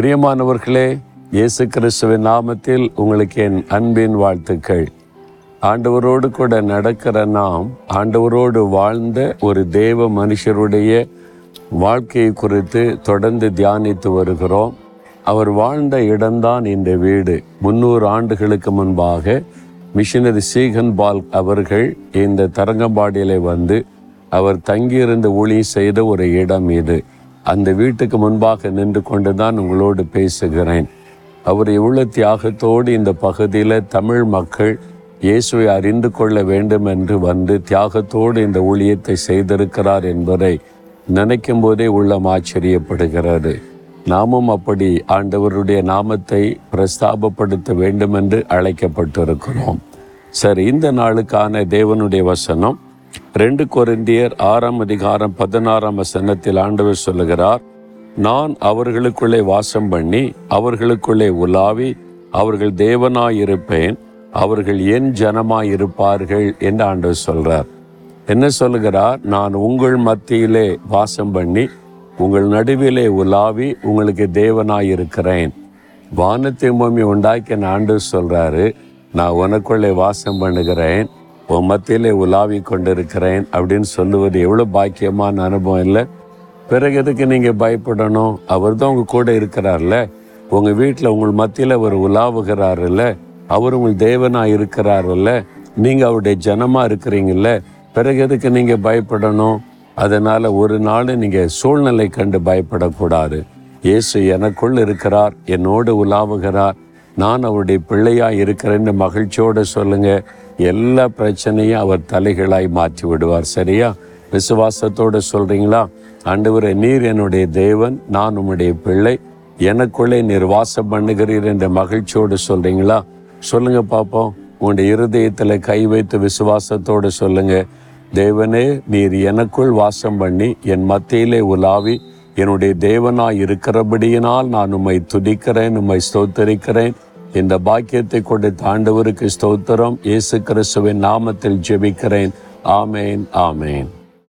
பிரியமானவர்களே இயேசு கிறிஸ்துவின் நாமத்தில் உங்களுக்கு என் அன்பின் வாழ்த்துக்கள். ஆண்டவரோடு கூட நடக்கிற நாம் ஆண்டவரோடு வாழ்ந்த ஒரு தேவ மனுஷருடைய வாழ்க்கையை குறித்து தொடர்ந்து தியானித்து வருகிறோம். அவர் வாழ்ந்த இடம்தான் இந்த வீடு. முன்னூறு ஆண்டுகளுக்கு முன்பாக மிஷினரி சீகன் பால் அவர்கள் இந்த தரங்கம்பாடியில் வந்து அவர் தங்கியிருந்து ஒளி செய்த ஒரு இடம் இது. அந்த வீட்டுக்கு முன்பாக நின்று கொண்டு தான் உங்களோடு பேசுகிறேன். அவர் எவ்வளவு தியாகத்தோடு இந்த பகுதியில் தமிழ் மக்கள் இயேசுவை அறிந்து கொள்ள வேண்டும் என்று வந்து தியாகத்தோடு இந்த ஊழியத்தை செய்திருக்கிறார் என்பதை நினைக்கும் போதே உள்ளம் ஆச்சரியப்படுகிறது. நாமும் அப்படி ஆண்டவருடைய நாமத்தை பிரஸ்தாபப்படுத்த வேண்டும் என்று அழைக்கப்பட்டிருக்கிறோம். சரி இந்த நாளுக்கான தேவனுடைய வசனம் ரெண்டு கொரிந்தியர் ஆறாம் அதிகாரம் பதினாறாம் வசனத்தில் ஆண்டவர் சொல்லுகிறார் நான் அவர்களுக்குள்ளே வாசம் பண்ணி அவர்களுக்குள்ளே உலாவி அவர்கள் தேவனாயிருப்பேன் அவர்கள் என் ஜனமாயிருப்பார்கள் என்று ஆண்டவர் சொல்றார். என்ன சொல்லுகிறார்? நான் உங்கள் மத்தியிலே வாசம் பண்ணி உங்கள் நடுவிலே உலாவி உங்களுக்கு தேவனாயிருக்கிறேன். வானத்தை பூமி நான் ஆண்டு சொல்றாரு நான் உனக்குள்ளே வாசம் பண்ணுகிறேன் உன் மத்தியிலே உலாவி கொண்டிருக்கிறேன் அப்படின்னு சொல்லுவது எவ்வளோ பாக்கியமான அனுபவம் இல்லை? பிறகு எதுக்கு நீங்கள் பயப்படணும்? அவர் தான் உங்கள் கூட இருக்கிறார்ல. உங்கள் வீட்டில் உங்கள் மத்தியில் அவர் உலாவுகிறாருல்ல. அவர் உங்கள் தேவனாக இருக்கிறாருல்ல. நீங்கள் அவருடைய ஜனமாக இருக்கிறீங்கல்ல. பிறகு எதுக்கு நீங்கள் பயப்படணும்? அதனால் ஒரு நாள் நீங்கள் சூழ்நிலை கண்டு பயப்படக்கூடாது. இயேசு எனக்குள் இருக்கிறார் என்னோடு உலாவுகிறார். நான் அவருடைய பிள்ளையாக இருக்கிறேன்னு மகிழ்ச்சியோடு சொல்லுங்கள் எல்லா பிரச்சனையும் அவர் தலைகளாய் மாற்றி விடுவார். சரியா? விசுவாசத்தோடு சொல்கிறீங்களா ஆண்டவரே நீர் என்னுடைய தேவன் நான் உம்முடைய பிள்ளை. எனக்குள்ளே நீர் வாசம் பண்ணுகிறீர் என்ற மகிழ்ச்சியோடு சொல்கிறீங்களா சொல்லுங்க பார்ப்போம் உங்களுடைய இருதயத்தில் கை வைத்து விசுவாசத்தோடு சொல்லுங்க. தேவனே நீர் எனக்குள் வாசம் பண்ணி என் மத்தியிலே உலாவி என்னுடைய தேவனாய் இருக்கிறபடியினால் நான் உம்மை துதிக்கிறேன் உம்மை ஸ்தோத்தரிக்கிறேன். இந்த பாக்கியத்தை கொண்டு தாண்டவருக்கு ஸ்தோத்திரம். இயேசு கிறிஸ்துவின் நாமத்தில் ஜெபிக்கிறேன். ஆமேன் ஆமேன்.